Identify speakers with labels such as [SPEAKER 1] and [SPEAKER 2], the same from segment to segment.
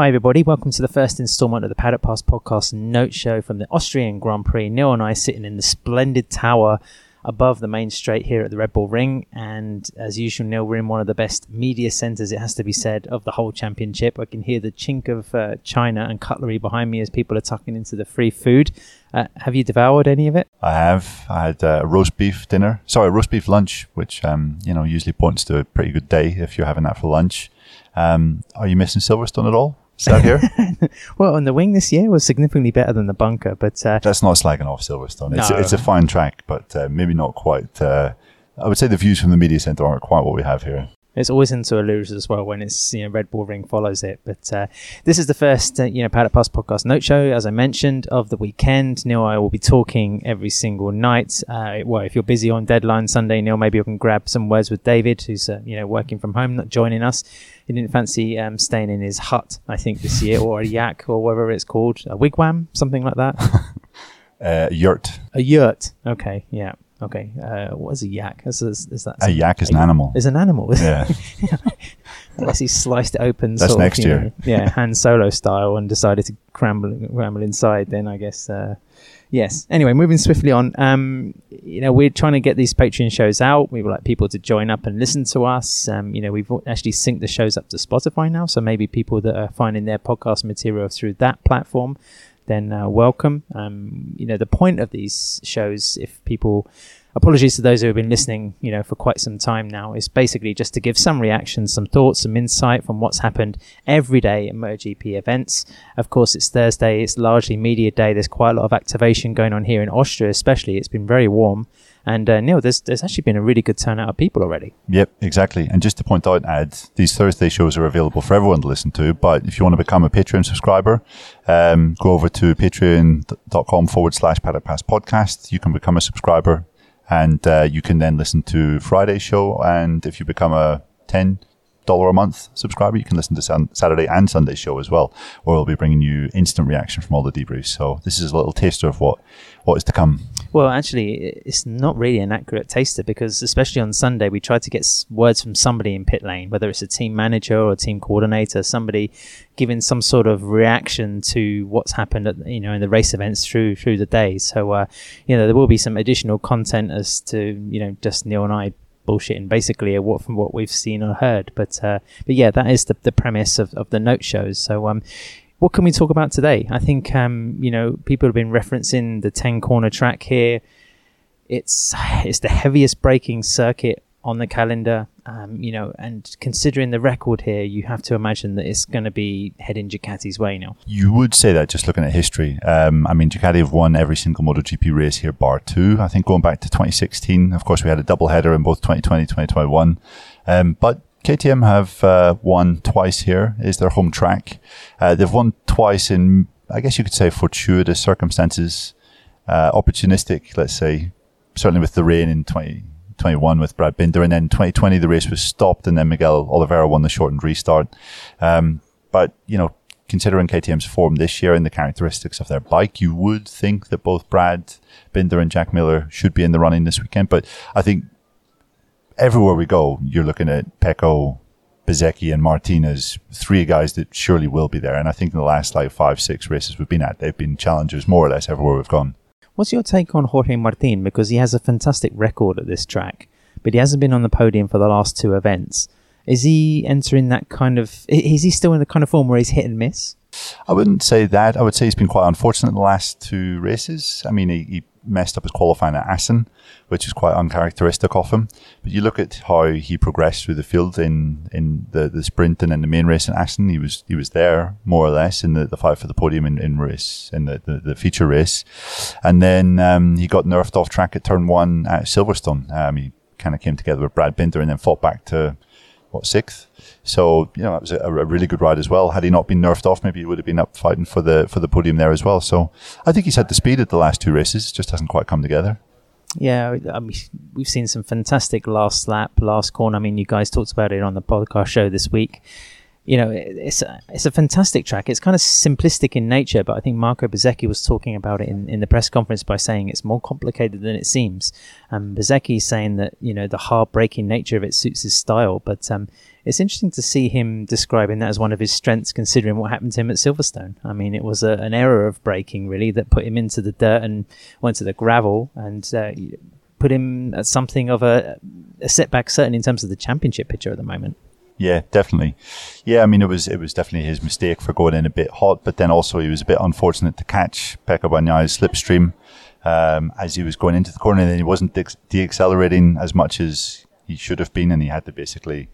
[SPEAKER 1] Hi, everybody. Welcome to the first installment of the Paddock Pass podcast note show from the Austrian Grand Prix. Neil and I sitting in the splendid tower above the main straight here at the Red Bull Ring. And as usual, Neil, we're in one of the best media centres, it has to be said, of the whole championship. I can hear the chink of uh, china and cutlery behind me as people are tucking into the free food. Uh, have you devoured any of it?
[SPEAKER 2] I have. I had a roast beef dinner. Sorry, roast beef lunch, which um, you know usually points to a pretty good day if you're having that for lunch. Um, are you missing Silverstone at all? Here?
[SPEAKER 1] well, on the wing this year was significantly better than the bunker, but uh,
[SPEAKER 2] That's not slagging off Silverstone. It's,
[SPEAKER 1] No.
[SPEAKER 2] it's a fine track, but uh, maybe not quite. Uh, I would say the views from the media centre aren't quite what we have here.
[SPEAKER 1] it's always into a lose as well when it's you know Red Bull Ring follows it. But uh, this is the first uh, you know Paddock Pass podcast note show, as I mentioned, of the weekend. Neil, and I will be talking every single night. Uh, well, if you're busy on deadline Sunday, Neil, maybe you can grab some words with David, who's uh, you know working from home, not joining us. He didn't fancy um, staying in his hut, I think, this year, or a yak, or whatever it's called, a wigwam, something like that.
[SPEAKER 2] Uh, yurt.
[SPEAKER 1] a yurt. Okay, yeah. Okay, uh, what is a yak? Is, is, is that
[SPEAKER 2] A yak is an animal.
[SPEAKER 1] Is an animal.
[SPEAKER 2] Yeah.
[SPEAKER 1] Unless he sliced it open,
[SPEAKER 2] That's
[SPEAKER 1] sort
[SPEAKER 2] next
[SPEAKER 1] you
[SPEAKER 2] year.
[SPEAKER 1] know, yeah, Han Solo style, and decided to cramble, cramble inside. Then I guess, uh, yes. Anyway, moving swiftly on. Um, you know, we're trying to get these Patreon shows out. We would like people to join up and listen to us. Um, you know, we've actually synced the shows up to Spotify now, so maybe people that are finding their podcast material through that platform, then uh, welcome. Um, you know, the point of these shows, if people apologies to those who have been listening, you know, for quite some time now, is basically just to give some reactions, some thoughts, some insight from what's happened every day at MotoGP events. Of course, it's Thursday, it's largely media day. There's quite a lot of activation going on here in Austria, especially. It's been very warm. And uh, Neil, there's, there's actually been a really good turnout of people already.
[SPEAKER 2] Yep, exactly. And just to point out, Ad, these Thursday shows are available for everyone to listen to. But if you want to become a Patreon subscriber, um, go over to patreon.com forward slash Paddock Pass podcast. You can become a subscriber and uh, you can then listen to Friday's show. And if you become a $10 a month subscriber, you can listen to Sun- Saturday and Sunday show as well, where we'll be bringing you instant reaction from all the debriefs. So this is a little taster of what, what is to come.
[SPEAKER 1] Well, actually, it's not really an accurate taster because, especially on Sunday, we tried to get words from somebody in pit lane, whether it's a team manager or a team coordinator, somebody giving some sort of reaction to what's happened, at, you know, in the race events through through the day. So, uh, you know, there will be some additional content as to, you know, just Neil and I bullshitting basically what from what we've seen or heard. But uh, but yeah, that is the the premise of, of the note shows. So um, what can we talk about today? I think um, you know people have been referencing the ten corner track here. It's it's the heaviest braking circuit on the calendar. Um, you know, and considering the record here, you have to imagine that it's going to be heading Ducati's way now.
[SPEAKER 2] You would say that just looking at history. Um, I mean, Ducati have won every single MotoGP race here, bar two. I think going back to 2016. Of course, we had a double header in both 2020 2021. Um, but KTM have uh, won twice here, is their home track. Uh, they've won twice in, I guess you could say, fortuitous circumstances, uh, opportunistic, let's say, certainly with the rain in 2021 with Brad Binder. And then 2020, the race was stopped, and then Miguel Oliveira won the shortened restart. Um, but, you know, considering KTM's form this year and the characteristics of their bike, you would think that both Brad Binder and Jack Miller should be in the running this weekend. But I think everywhere we go, you're looking at Pecco, Bezzecchi, and Martinez, three guys that surely will be there. And I think in the last like five, six races we've been at, they've been challengers more or less everywhere we've gone.
[SPEAKER 1] What's your take on Jorge Martin? Because he has a fantastic record at this track, but he hasn't been on the podium for the last two events. Is he entering that kind of? Is he still in the kind of form where he's hit and miss?
[SPEAKER 2] I wouldn't say that. I would say he's been quite unfortunate in the last two races. I mean, he, he messed up his qualifying at Assen, which is quite uncharacteristic of him. But you look at how he progressed through the field in, in the, the sprint and in the main race in Assen. He was he was there more or less in the, the fight for the podium in, in race in the, the, the feature race, and then um, he got nerfed off track at turn one at Silverstone. Um, he kind of came together with Brad Binder and then fought back to what sixth. So you know that was a, a really good ride as well. Had he not been nerfed off, maybe he would have been up fighting for the for the podium there as well. So I think he's had the speed at the last two races, It just hasn't quite come together.
[SPEAKER 1] Yeah, I mean, we've seen some fantastic last lap, last corner. I mean, you guys talked about it on the podcast show this week. You know, it's a, it's a fantastic track. It's kind of simplistic in nature, but I think Marco Bezzecchi was talking about it in, in the press conference by saying it's more complicated than it seems. And um, Bezzecchi is saying that, you know, the hard braking nature of it suits his style. But um, it's interesting to see him describing that as one of his strengths, considering what happened to him at Silverstone. I mean, it was a, an error of braking, really, that put him into the dirt and went to the gravel and uh, put him at something of a, a setback, certainly in terms of the championship picture at the moment.
[SPEAKER 2] Yeah, definitely. Yeah, I mean, it was it was definitely his mistake for going in a bit hot, but then also he was a bit unfortunate to catch Pecco Bagnaia's slipstream um, as he was going into the corner. And he wasn't de- deaccelerating as much as he should have been, and he had to basically,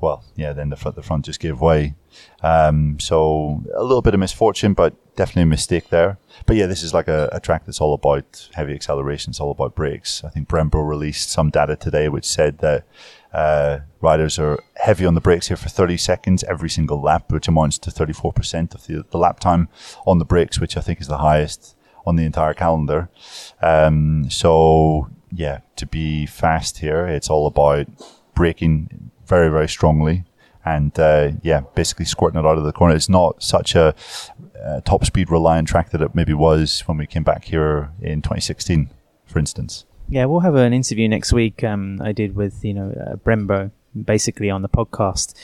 [SPEAKER 2] well, yeah, then the front the front just gave way. Um, so a little bit of misfortune, but definitely a mistake there. But yeah, this is like a, a track that's all about heavy acceleration. It's all about brakes. I think Brembo released some data today which said that uh, riders are heavy on the brakes here for 30 seconds every single lap, which amounts to 34% of the, the lap time on the brakes, which I think is the highest on the entire calendar. Um, so yeah, to be fast here, it's all about braking very, very strongly. And uh, yeah, basically squirting it out of the corner. It's not such a, a top speed reliant track that it maybe was when we came back here in 2016, for instance.
[SPEAKER 1] Yeah, we'll have an interview next week. Um, I did with you know uh, Brembo, basically on the podcast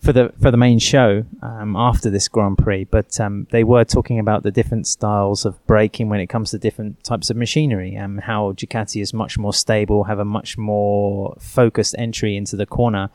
[SPEAKER 1] for the for the main show um, after this Grand Prix. But um, they were talking about the different styles of braking when it comes to different types of machinery, and how Ducati is much more stable, have a much more focused entry into the corner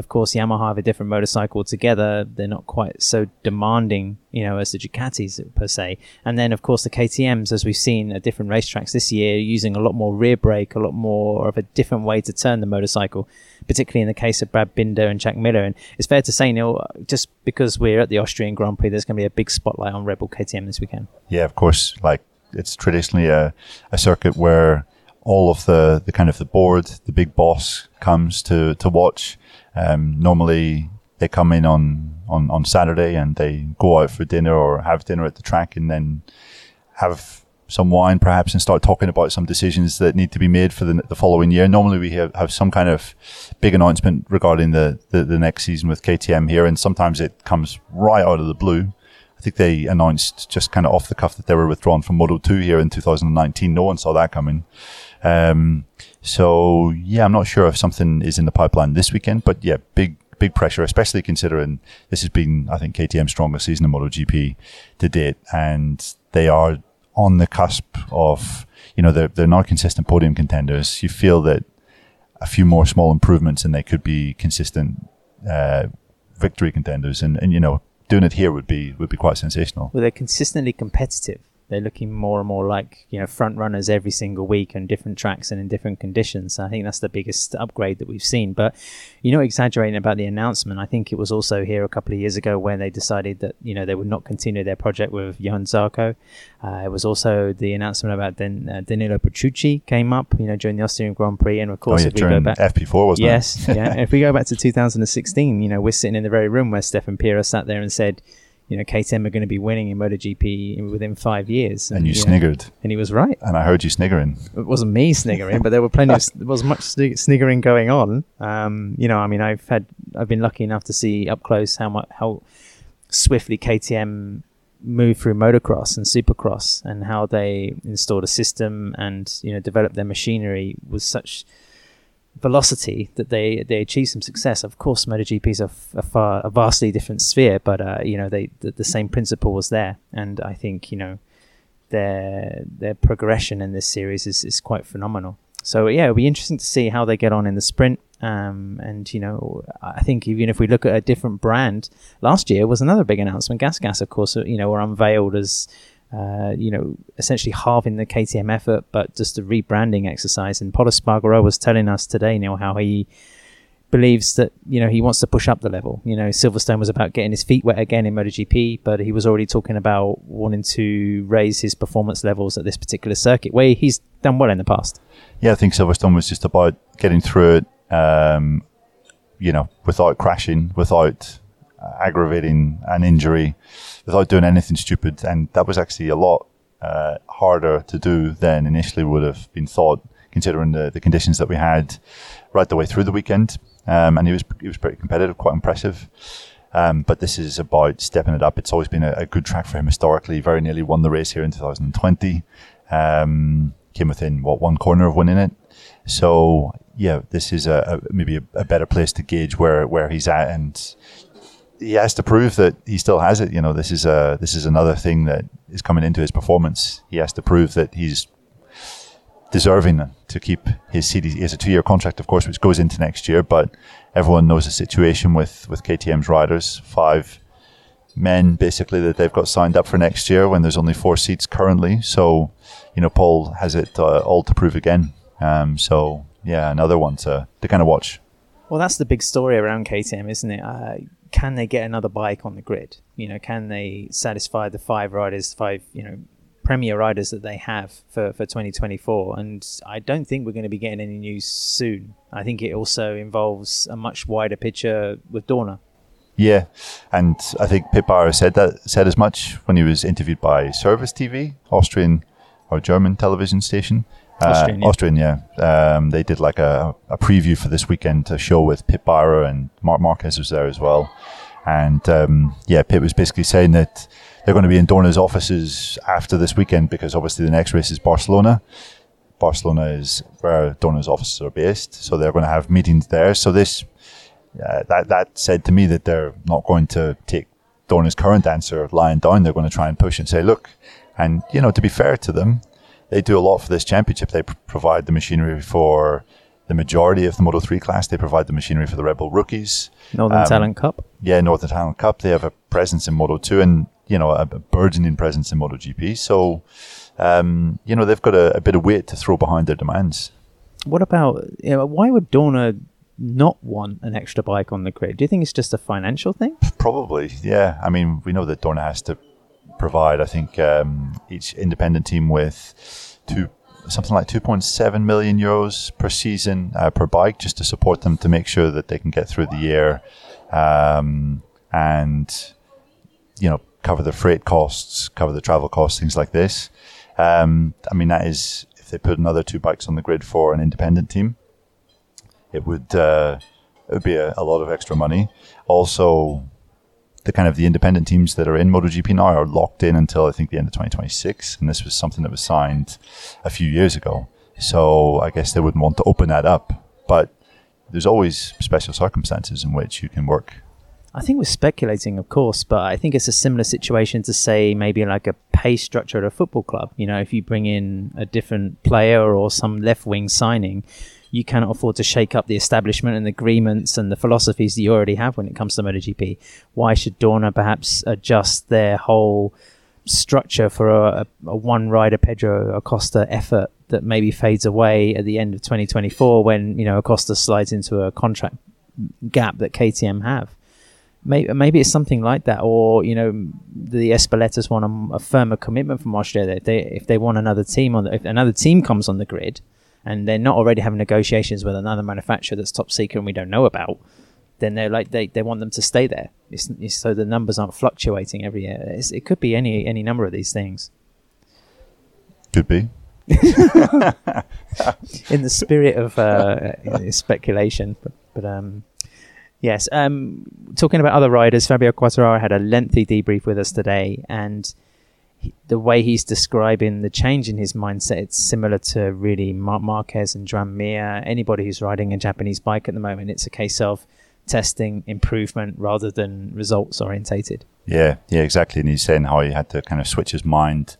[SPEAKER 1] of course, Yamaha have a different motorcycle together. They're not quite so demanding, you know, as the Ducatis per se. And then, of course, the KTM's, as we've seen at different racetracks this year, using a lot more rear brake, a lot more of a different way to turn the motorcycle, particularly in the case of Brad Binder and Jack Miller. And it's fair to say, Neil, just because we're at the Austrian Grand Prix, there's going to be a big spotlight on Red Bull KTM this weekend.
[SPEAKER 2] Yeah, of course. Like, it's traditionally a, a circuit where all of the, the kind of the board, the big boss comes to, to watch um, normally they come in on, on, on Saturday and they go out for dinner or have dinner at the track and then have some wine perhaps and start talking about some decisions that need to be made for the, the following year. Normally we have, have some kind of big announcement regarding the, the, the next season with KTM here and sometimes it comes right out of the blue. I think they announced just kind of off the cuff that they were withdrawn from Moto 2 here in 2019. No one saw that coming. Um, so yeah, I'm not sure if something is in the pipeline this weekend, but yeah, big big pressure, especially considering this has been, I think, KTM's strongest season in MotoGP to date, and they are on the cusp of, you know, they're they're not consistent podium contenders. You feel that a few more small improvements and they could be consistent uh, victory contenders, and and you know, doing it here would be would be quite sensational.
[SPEAKER 1] Well, they're consistently competitive they're looking more and more like you know front runners every single week on different tracks and in different conditions. So I think that's the biggest upgrade that we've seen. But you know, exaggerating about the announcement, I think it was also here a couple of years ago when they decided that you know they would not continue their project with Johann Zarco. Uh, it was also the announcement about Den- uh, Danilo Petrucci came up, you know, during the Austrian Grand Prix, and of course,
[SPEAKER 2] oh, yeah,
[SPEAKER 1] if we go back,
[SPEAKER 2] FP4 wasn't
[SPEAKER 1] yes, yeah, if we go back to 2016, you know, we're sitting in the very room where Stefan Pierer sat there and said you know, KTM are going to be winning in MotoGP within five years.
[SPEAKER 2] And, and you, you sniggered.
[SPEAKER 1] Know, and he was right.
[SPEAKER 2] And I heard you sniggering.
[SPEAKER 1] It wasn't me sniggering, but there were plenty of, there was much sniggering going on. Um, you know, I mean, I've had, I've been lucky enough to see up close how much, how swiftly KTM moved through motocross and supercross and how they installed a system and, you know, developed their machinery was such, velocity that they they achieve some success. Of course, MotoGP is a, a far a vastly different sphere, but uh, you know they the, the, same principle was there, and I think you know their their progression in this series is, is quite phenomenal. So yeah, it'll be interesting to see how they get on in the sprint. Um, and you know, I think even if we look at a different brand, last year was another big announcement. Gas Gas, of course, you know, were unveiled as uh, you know, essentially halving the KTM effort, but just a rebranding exercise. And Pol Espargaro was telling us today, Neil, how he believes that you know he wants to push up the level. You know, Silverstone was about getting his feet wet again in MotoGP, but he was already talking about wanting to raise his performance levels at this particular circuit, where he's done well in the past.
[SPEAKER 2] Yeah, I think Silverstone was just about getting through it, um, you know, without crashing, without aggravating an injury without doing anything stupid. And that was actually a lot uh, harder to do than initially would have been thought, considering the, the conditions that we had right the way through the weekend. Um, and he was he was pretty competitive, quite impressive. Um, but this is about stepping it up. It's always been a, a, good track for him historically. Very nearly won the race here in 2020. Um, came within what one corner of winning it. So yeah, this is a, a maybe a, a, better place to gauge where where he's at, and he has to prove that he still has it. You know, this is a this is another thing that is coming into his performance. He has to prove that he's deserving to keep his seat. He has a two year contract, of course, which goes into next year, but everyone knows the situation with, with KTM's riders. Five men basically that they've got signed up for next year when there's only four seats currently. So, you know, Pol has it uh, all to prove again. Um, so, yeah, another one to, to kind of watch.
[SPEAKER 1] Well, that's the big story around KTM, isn't it? Uh, can they get another bike on the grid? You know, can they satisfy the five riders, five, you know, premier riders that they have for, for 2024. And I don't think we're going to be getting any news soon. I think it also involves a much wider picture with Dorna.
[SPEAKER 2] Yeah, and I think Beirer said that said as much when he was interviewed by ServusTV, Austrian or German television station. Austrian, yeah. Austrian, yeah. Um, they did like a, a preview for this weekend, a show with Pit Beirer and Marc Marquez was there as well. And um, yeah, Pit was basically saying that they're going to be in Dorna's offices after this weekend because obviously the next race is Barcelona. Barcelona is where Dorna's offices are based, so they're going to have meetings there. So this uh, that that said to me that they're not going to take Dorna's current answer lying down. They're going to try and push and say, look, and you know, to be fair to them, they do a lot for this championship. They pr- provide the machinery for the majority of the Moto 3 class. They provide the machinery for the Red Bull rookies.
[SPEAKER 1] Northern um, Talent Cup.
[SPEAKER 2] Yeah, Northern Talent Cup. They have a presence in Moto 2 and you know, a, a burgeoning presence in MotoGP. So, um, you know, they've got a, a, bit of weight to throw behind their demands.
[SPEAKER 1] What about, you know, why would Dorna not want an extra bike on the grid? Do you think it's just a financial thing?
[SPEAKER 2] Probably, yeah. I mean, we know that Dorna has to provide, I think, um, each independent team with two something like 2.7 million euros per season uh, per bike just to support them to make sure that they can get through the year um, and you know cover the freight costs, cover the travel costs, things like this. Um, I mean, that is if they put another two bikes on the grid for an independent team, it would uh, it would be a, a, lot of extra money. Also, the kind of the independent teams that are in MotoGP now are locked in until I think the end of 2026, and this was something that was signed a few years ago. So I guess they wouldn't want to open that up, but there's always special circumstances in which you can work
[SPEAKER 1] I think we're speculating, of course, but I think it's a similar situation to say maybe like a pay structure at a football club. You know, if you bring in a different player or some left wing signing, you cannot afford to shake up the establishment and agreements and the philosophies that you already have when it comes to MotoGP. Why should Dorna perhaps adjust their whole structure for a, a one rider Pedro Acosta effort that maybe fades away at the end of 2024 when you know Acosta slides into a contract gap that KTM have? maybe, maybe it's something like that, or you know, the Ezpeletas want a, a firmer commitment from Australia. If they if they want another team on, the, if another team comes on the grid, and they're not already having negotiations with another manufacturer that's top secret and we don't know about, then they're like they, they want them to stay there. It's, it's so the numbers aren't fluctuating every year. It's, it could be any any number of these things.
[SPEAKER 2] Could be.
[SPEAKER 1] In the spirit of uh, speculation, but, but um, Yes. Um, talking about other riders, Fabio Quartararo had a lengthy debrief with us today, and the way he's describing the change in his mindset, it's similar to really Marc Marquez and Mir. Anybody who's riding a Japanese bike at the moment, it's a case of testing improvement rather than results orientated.
[SPEAKER 2] Yeah, yeah, exactly. And he's saying how he had to kind of switch his mind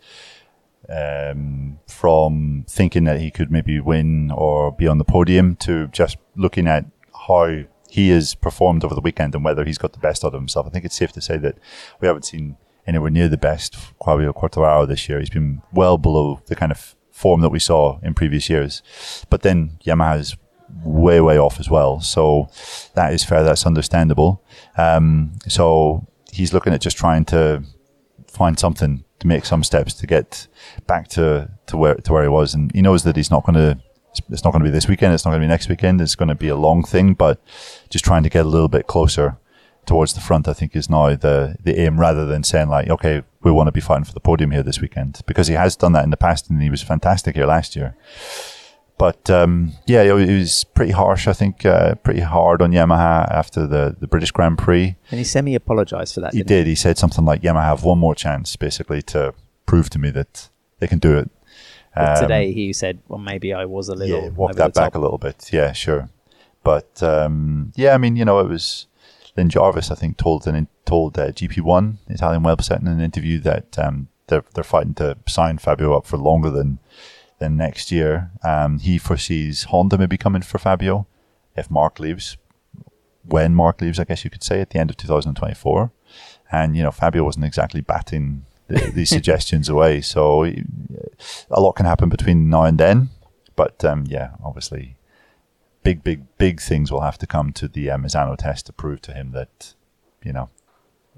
[SPEAKER 2] um, from thinking that he could maybe win or be on the podium to just looking at how he has performed over the weekend and whether he's got the best out of himself. I think it's safe to say that we haven't seen anywhere near the best Fabio Quartararo this year. He's been well below the kind of form that we saw in previous years. But then Yamaha is way, way off as well. So that is fair. That's understandable. Um, so he's looking at just trying to find something to make some steps to get back to, to where to where he was. And he knows that he's not going to it's not going to be this weekend. It's not going to be next weekend. It's going to be a long thing, but just trying to get a little bit closer towards the front, I think is now the, the aim rather than saying like, okay, we want to be fighting for the podium here this weekend because he has done that in the past and he was fantastic here last year. but um, yeah, it was pretty harsh. I think uh, pretty hard on Yamaha after the, the British Grand Prix.
[SPEAKER 1] And he semi apologized for that.
[SPEAKER 2] He did. He? he said something like Yamaha have one more chance, basically, to prove to me that they can do it.
[SPEAKER 1] Um, today he said, "Well, maybe I was a little
[SPEAKER 2] yeah, walk that back a little bit." Yeah, sure. But um, yeah, I mean, you know, it was Lin Jarvis. I think told an, told uh, GP One Italian website in an interview that um, they're they're fighting to sign Fabio up for longer than then next year, um, he foresees Honda maybe coming for Fabio if Marc leaves. When Marc leaves, I guess you could say at the end of 2024. And, you know, Fabio wasn't exactly batting the, these suggestions away. So a lot can happen between now and then. But um, yeah, obviously, big, big, big things will have to come to the uh, Misano test to prove to him that, you know,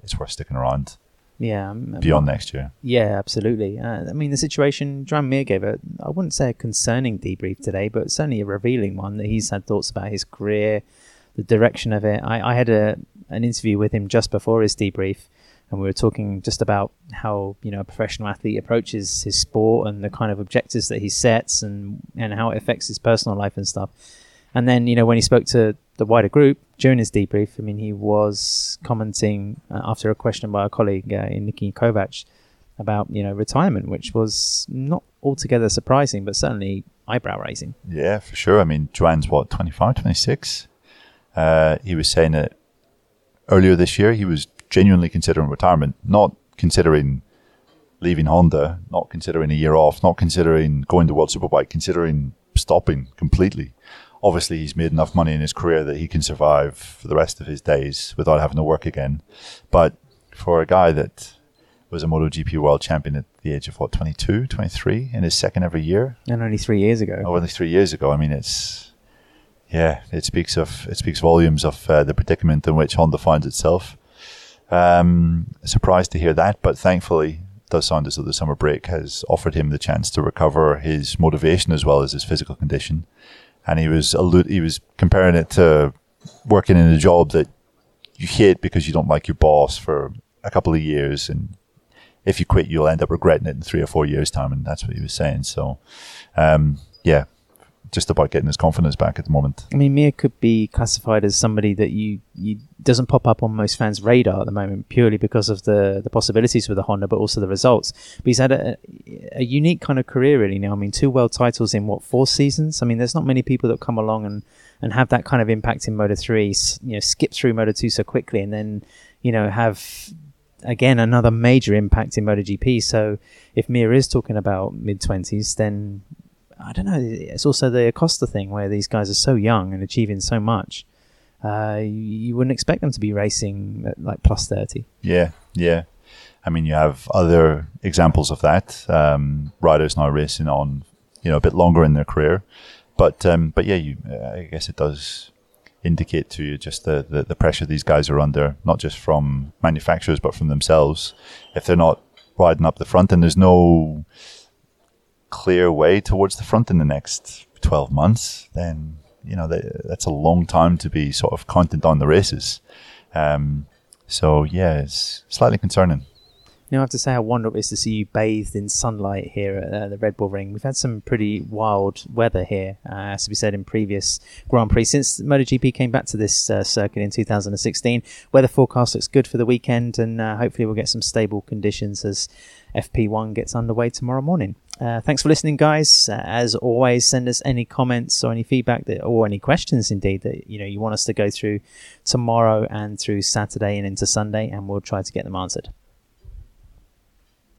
[SPEAKER 2] it's worth sticking around.
[SPEAKER 1] Yeah, um,
[SPEAKER 2] beyond next year.
[SPEAKER 1] Yeah, absolutely. Uh, I mean, the situation. Joan Mir gave a, I wouldn't say a concerning debrief today, but certainly a revealing one that he's had thoughts about his career, the direction of it. I, I had a an interview with him just before his debrief, and we were talking just about how you know a professional athlete approaches his sport and the kind of objectives that he sets and and how it affects his personal life and stuff. And then you know when he spoke to the wider group during his debrief, I mean, he was commenting uh, after a question by a colleague uh, in Niki Kovac about you know retirement, which was not altogether surprising, but certainly eyebrow raising.
[SPEAKER 2] Yeah, for sure. I mean, Joan's what 25, 26? Uh, he was saying that earlier this year he was genuinely considering retirement, not considering leaving Honda, not considering a year off, not considering going to World Superbike, considering stopping completely obviously he's made enough money in his career that he can survive for the rest of his days without having to work again. But for a guy that was a MotoGP world champion at the age of what 22, 23 in his second ever year,
[SPEAKER 1] and only three years ago.
[SPEAKER 2] Oh, only three years ago. I mean, it's yeah, it speaks of it speaks volumes of uh, the predicament in which Honda finds itself. Um, surprised to hear that, but thankfully, it does sound as though the summer break has offered him the chance to recover his motivation as well as his physical condition and he was allu- he was comparing it to working in a job that you hate because you don't like your boss for a couple of years, and if you quit, you'll end up regretting it in three or four years' time, and that's what he was saying. So, um, yeah, just about getting his confidence back at the moment.
[SPEAKER 1] I mean, Mir could be classified as somebody that you, you doesn't pop up on most fans' radar at the moment purely because of the the possibilities with the Honda, but also the results. But he's had a, a unique kind of career, really. Now, I mean, two world titles in what four seasons? I mean, there's not many people that come along and and have that kind of impact in Moto three. You know, skip through Moto two so quickly, and then you know have again another major impact in MotoGP. So if Mir is talking about mid twenties, then I don't know. It's also the Acosta thing where these guys are so young and achieving so much. Uh, you, you wouldn't expect them to be racing at like plus 30.
[SPEAKER 2] Yeah, yeah. I mean, you have other examples of that. Um, riders now racing on, you know, a bit longer in their career. But, um, but yeah, you, I guess it does indicate to you just the, the, the pressure these guys are under, not just from manufacturers, but from themselves. If they're not riding up the front and there's no, clear way towards the front in the next 12 months, then, you know, that's a long time to be sort of counting down the races. Um, so, yeah, it's slightly concerning.
[SPEAKER 1] You know, I have to say how wonderful it is to see you bathed in sunlight here at uh, the Red Bull Ring. We've had some pretty wild weather here, uh, as we said in previous Grand Prix. Since MotoGP came back to this uh, circuit in 2016, weather forecast looks good for the weekend, and uh, hopefully we'll get some stable conditions as FP1 gets underway tomorrow morning. Uh, thanks for listening, guys. Uh, as always, send us any comments or any feedback that, or any questions, indeed, that you know you want us to go through tomorrow and through Saturday and into Sunday, and we'll try to get them answered.